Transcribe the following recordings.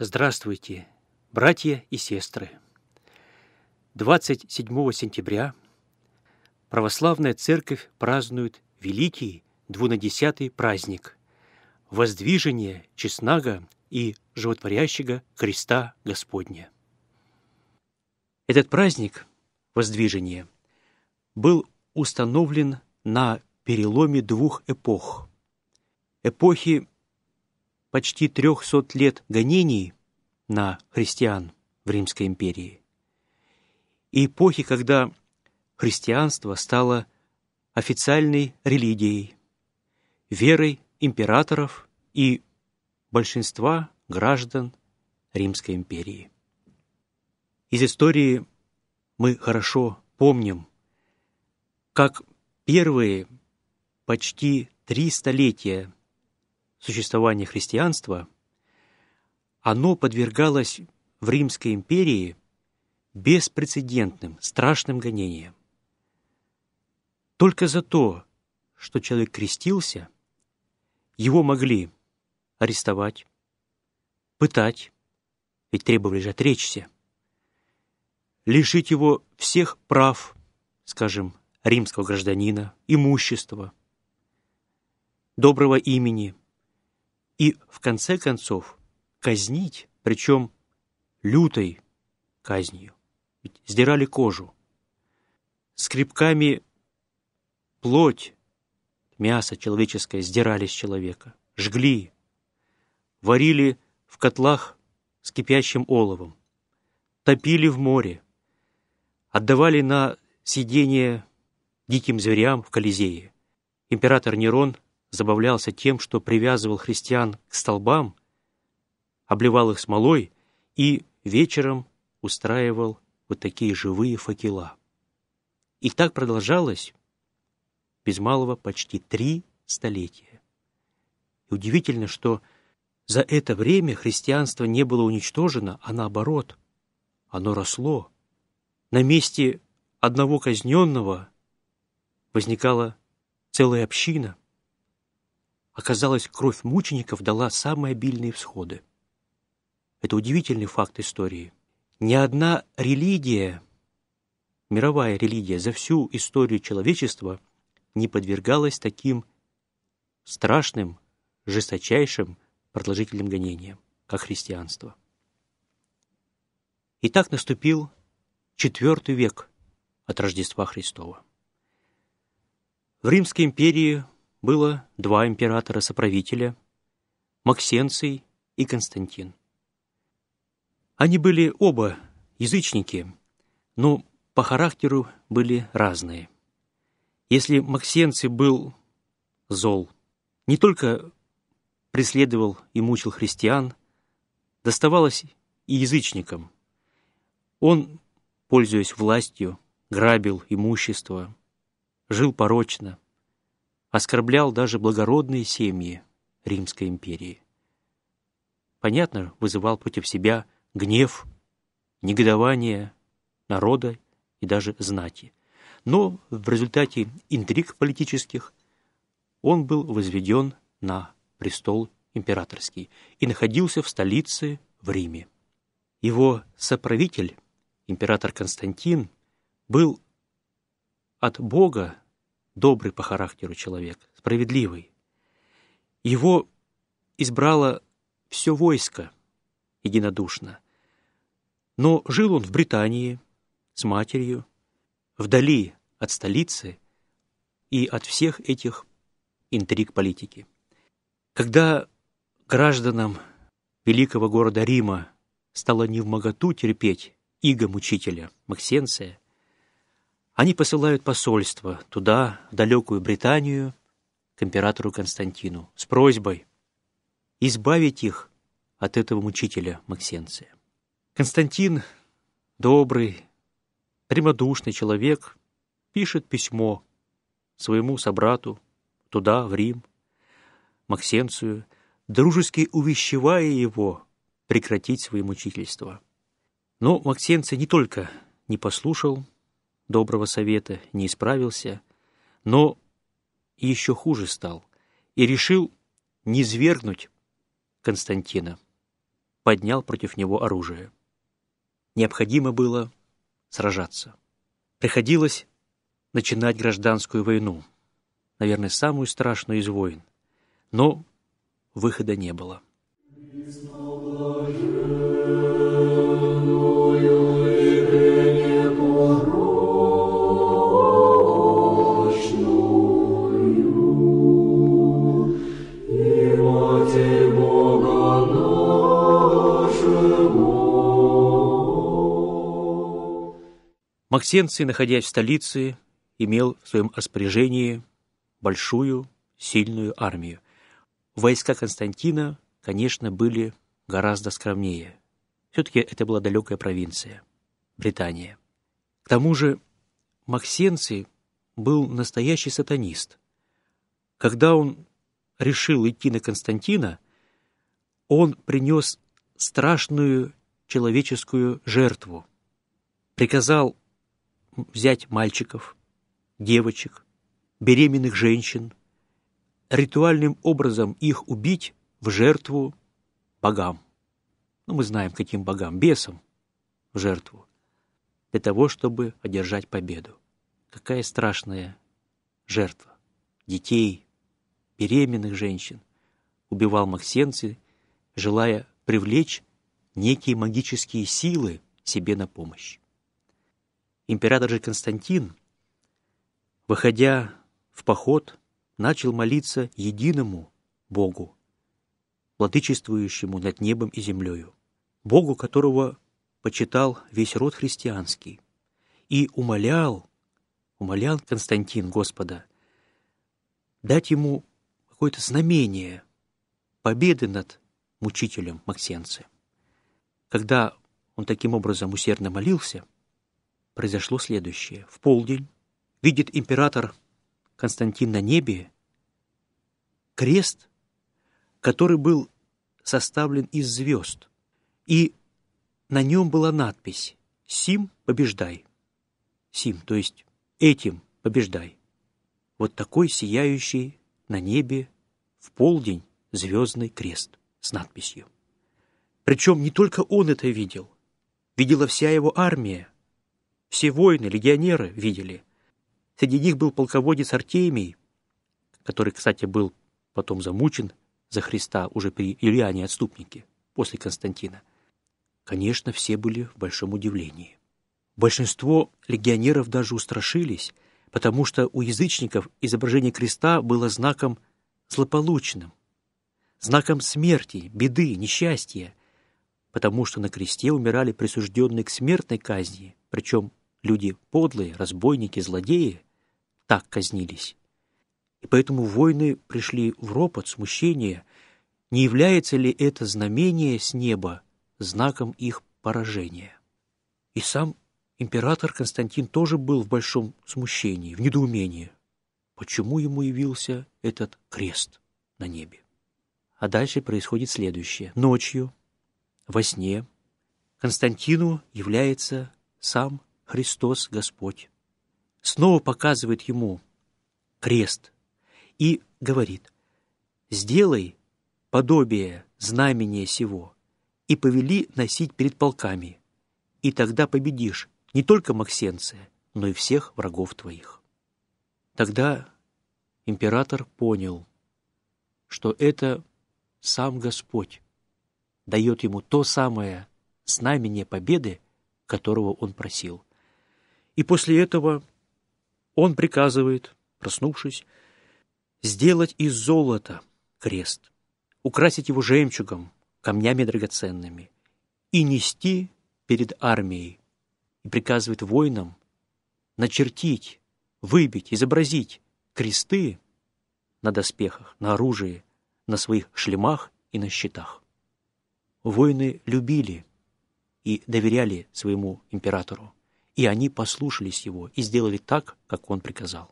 Здравствуйте, братья и сестры! 27 сентября Православная Церковь празднует великий двунадесятый праздник – воздвижение честного и животворящего креста Господня. Этот праздник, воздвижение, был установлен на переломе двух эпох. Эпохи почти трехсот лет гонений на христиан в Римской империи и эпохи, когда христианство стало официальной религией, верой императоров и большинства граждан Римской империи. Из истории мы хорошо помним, как первые почти три столетия существования христианства оно подвергалось в Римской империи беспрецедентным, страшным гонениям. Только за то, что человек крестился, его могли арестовать, пытать, ведь требовали же отречься, лишить его всех прав, скажем, римского гражданина, имущества, доброго имени и, в конце концов, казнить, причем лютой казнью. Ведь сдирали кожу. Скребками плоть, мясо человеческое сдирали с человека, жгли, варили в котлах с кипящим оловом, топили в море, отдавали на сидение диким зверям в Колизее. Император Нерон забавлялся тем, что привязывал христиан к столбам, обливал их смолой и вечером устраивал вот такие живые факела. И так продолжалось без малого почти три столетия. И удивительно, что за это время христианство не было уничтожено, а наоборот, оно росло. На месте одного казненного возникала целая община. Оказалось, кровь мучеников дала самые обильные всходы. Это удивительный факт истории. Ни одна религия, мировая религия за всю историю человечества не подвергалась таким страшным, жесточайшим, продолжительным гонениям, как христианство. И так наступил IV век от Рождества Христова. В Римской империи было два императора-соправителя – Максенций и Константин. Они были оба язычники, но по характеру были разные – если Максенций был зол, не только преследовал и мучил христиан, доставалось и язычникам. Он, пользуясь властью, грабил имущество, жил порочно, оскорблял даже благородные семьи Римской империи. Понятно, вызывал против себя гнев, негодование народа и даже знати но в результате интриг политических он был возведен на престол императорский и находился в столице в Риме. Его соправитель, император Константин, был от Бога добрый по характеру человек, справедливый. Его избрало все войско единодушно. Но жил он в Британии с матерью, вдали от столицы и от всех этих интриг политики. Когда гражданам великого города Рима стало не в моготу терпеть иго мучителя Максенция, они посылают посольство туда, в далекую Британию, к императору Константину, с просьбой избавить их от этого мучителя Максенция. Константин, добрый, прямодушный человек, пишет письмо своему собрату туда, в Рим, Максенцию, дружески увещевая его прекратить свои мучительства. Но Максенций не только не послушал доброго совета, не исправился, но еще хуже стал и решил не свергнуть Константина, поднял против него оружие. Необходимо было сражаться. Приходилось начинать гражданскую войну, наверное, самую страшную из войн, но выхода не было. Максенций, находясь в столице, имел в своем распоряжении большую, сильную армию. Войска Константина, конечно, были гораздо скромнее. Все-таки это была далекая провинция, Британия. К тому же Максенций был настоящий сатанист. Когда он решил идти на Константина, он принес страшную человеческую жертву. Приказал взять мальчиков, девочек, беременных женщин, ритуальным образом их убить в жертву богам. Ну, мы знаем, каким богам, бесам в жертву, для того, чтобы одержать победу. Какая страшная жертва. Детей, беременных женщин убивал Максенций, желая привлечь некие магические силы себе на помощь. Император же Константин, выходя в поход, начал молиться единому Богу, владычествующему над небом и землею, Богу, которого почитал весь род христианский, и умолял, умолял Константин Господа дать ему какое-то знамение победы над мучителем Максенце. Когда он таким образом усердно молился, произошло следующее. В полдень видит император Константин на небе крест, который был составлен из звезд, и на нем была надпись «Сим побеждай». Сим, то есть этим побеждай. Вот такой сияющий на небе в полдень звездный крест с надписью. Причем не только он это видел, видела вся его армия, все воины, легионеры видели. Среди них был полководец Артемий, который, кстати, был потом замучен за Христа уже при Юлиане Отступнике, после Константина. Конечно, все были в большом удивлении. Большинство легионеров даже устрашились, потому что у язычников изображение креста было знаком злополучным, знаком смерти, беды, несчастья, потому что на кресте умирали присужденные к смертной казни, причем Люди подлые, разбойники, злодеи так казнились. И поэтому воины пришли в ропот, смущение. Не является ли это знамение с неба знаком их поражения? И сам император Константин тоже был в большом смущении, в недоумении. Почему ему явился этот крест на небе? А дальше происходит следующее. Ночью, во сне, Константину является сам Христос Господь. Снова показывает ему крест и говорит, «Сделай подобие знамения сего и повели носить перед полками, и тогда победишь не только Максенция, но и всех врагов твоих». Тогда император понял, что это сам Господь дает ему то самое знамение победы, которого он просил. И после этого он приказывает, проснувшись, сделать из золота крест, украсить его жемчугом, камнями драгоценными и нести перед армией. И приказывает воинам начертить, выбить, изобразить кресты на доспехах, на оружии, на своих шлемах и на щитах. Воины любили и доверяли своему императору и они послушались его и сделали так, как он приказал.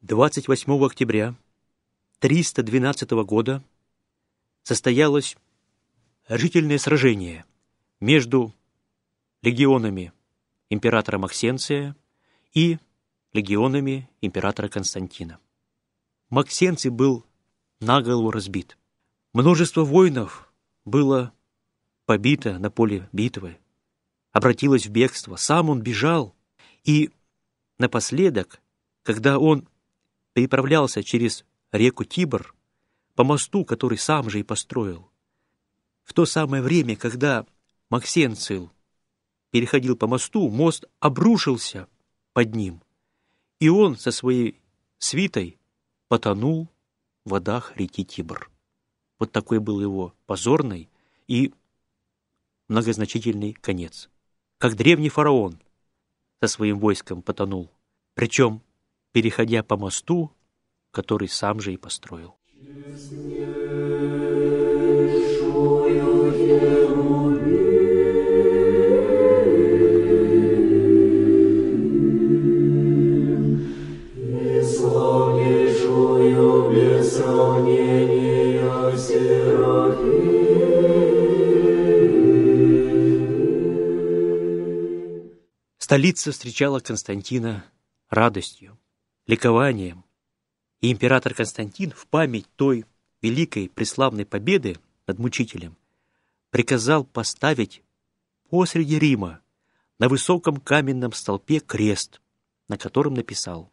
Двадцать восьмого октября 312 года состоялось решительное сражение между легионами императора Максенция и легионами императора Константина. Максенций был наголову разбит. Множество воинов было побито на поле битвы, обратилось в бегство. Сам он бежал, и напоследок, когда он переправлялся через реку Тибр по мосту, который сам же и построил, в то самое время, когда Максенцил переходил по мосту, мост обрушился под ним, и он со своей свитой потонул в водах реки Тибр. Вот такой был его позорный и многозначительный конец. Как древний фараон со своим войском потонул, причем переходя по мосту, который сам же и построил. Столица встречала Константина радостью, ликованием, и император Константин в память той великой преславной победы над мучителем приказал поставить посреди Рима на высоком каменном столпе крест, на котором написал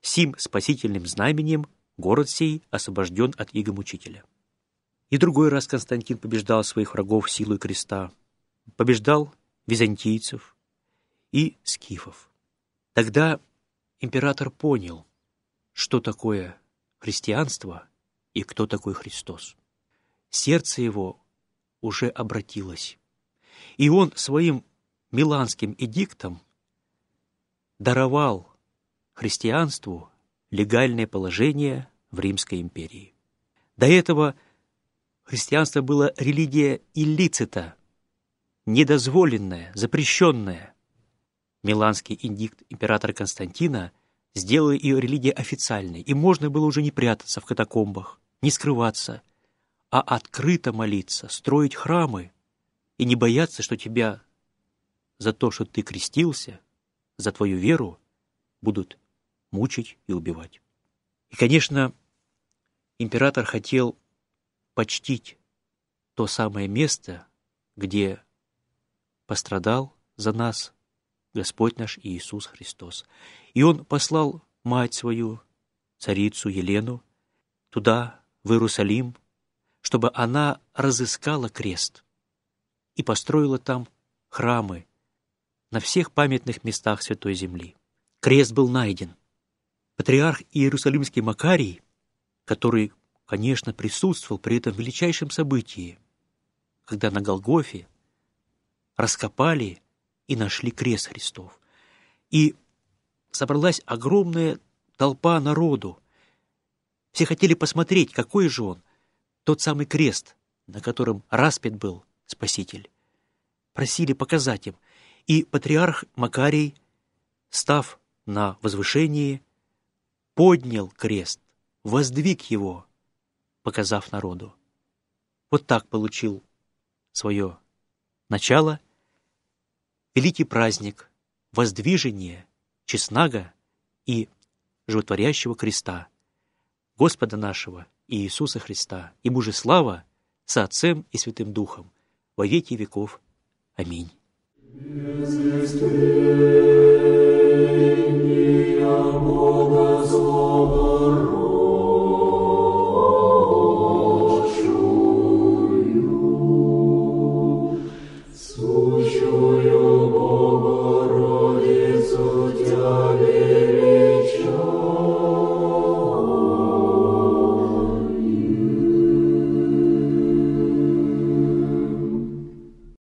«Сим спасительным знаменем город сей освобожден от иго мучителя». И другой раз Константин побеждал своих врагов силой креста, побеждал византийцев, и скифов. Тогда император понял, что такое христианство и кто такой Христос. Сердце его уже обратилось, и он своим миланским эдиктом даровал христианству легальное положение в Римской империи. До этого христианство было религия иллицита, недозволенная, запрещенная. Миланский индикт императора Константина сделал ее религией официальной, и можно было уже не прятаться в катакомбах, не скрываться, а открыто молиться, строить храмы и не бояться, что тебя за то, что ты крестился, за твою веру будут мучить и убивать. И, конечно, император хотел почтить то самое место, где пострадал за нас Господь наш Иисус Христос. И Он послал мать свою, царицу Елену, туда, в Иерусалим, чтобы она разыскала крест и построила там храмы на всех памятных местах Святой Земли. Крест был найден. Патриарх Иерусалимский Макарий, который, конечно, присутствовал при этом величайшем событии, когда на Голгофе раскопали и нашли крест Христов. И собралась огромная толпа народу. Все хотели посмотреть, какой же он, тот самый крест, на котором распят был Спаситель. Просили показать им. И патриарх Макарий, став на возвышении, поднял крест, воздвиг его, показав народу. Вот так получил свое начало – великий праздник воздвижения честнага и животворящего креста, Господа нашего и Иисуса Христа, и же слава со Отцем и Святым Духом во веки веков. Аминь.